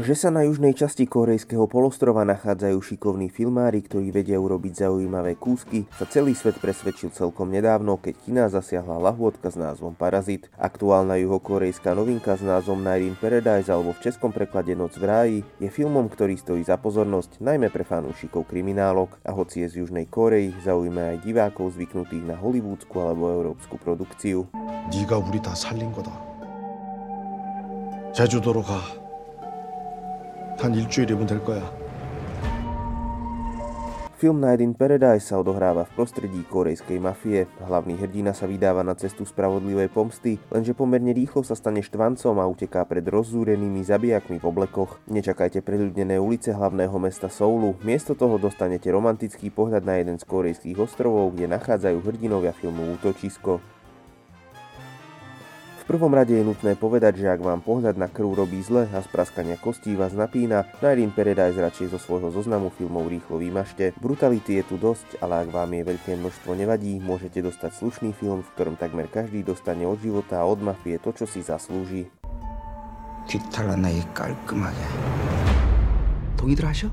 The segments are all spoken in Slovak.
Že sa na južnej časti korejského polostrova nachádzajú šikovní filmári, ktorí vedia urobiť zaujímavé kúsky, sa celý svet presvedčil celkom nedávno, keď Kina zasiahla lahôdka s názvom Parazit. Aktuálna juhokorejská novinka s názvom Night in Paradise alebo v českom preklade Noc v ráji je filmom, ktorý stojí za pozornosť najmä pre fanúšikov kriminálok a hoci je z Južnej Korei, zaujíma aj divákov zvyknutých na hollywoodsku alebo európsku produkciu. 네가 우리 다 살린 거다. 제주도로 가. 한 일주일이면 될 거야. Film Night in Paradise sa odohráva v prostredí korejskej mafie. Hlavný hrdina sa vydáva na cestu spravodlivej pomsty, lenže pomerne rýchlo sa stane štvancom a uteká pred rozzúrenými zabijakmi v oblekoch. Nečakajte preľudnené ulice hlavného mesta Soulu. Miesto toho dostanete romantický pohľad na jeden z korejských ostrovov, kde nachádzajú hrdinovia filmu útočisko. V prvom rade je nutné povedať, že ak vám pohľad na krv robí zle a z praskania kostí vás napína, Night in Paradise radšej zo svojho zoznamu filmov rýchlo vymažte. Brutality je tu dosť, ale ak vám je veľké množstvo nevadí, môžete dostať slušný film, v ktorom takmer každý dostane od života a od mafie to, čo si zaslúži. 귀탈한 나이 깔끔하게 동의들 하셔?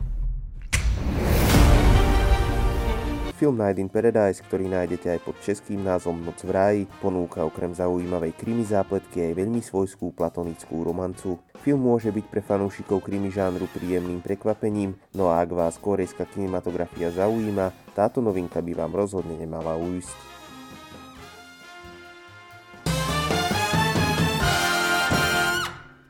Film Night in Paradise, ktorý nájdete aj pod českým názvom Noc v ráji, ponúka okrem zaujímavej krimi zápletky aj veľmi svojskú platonickú romancu. Film môže byť pre fanúšikov krimi žánru príjemným prekvapením, no a ak vás korejská kinematografia zaujíma, táto novinka by vám rozhodne nemala ujsť.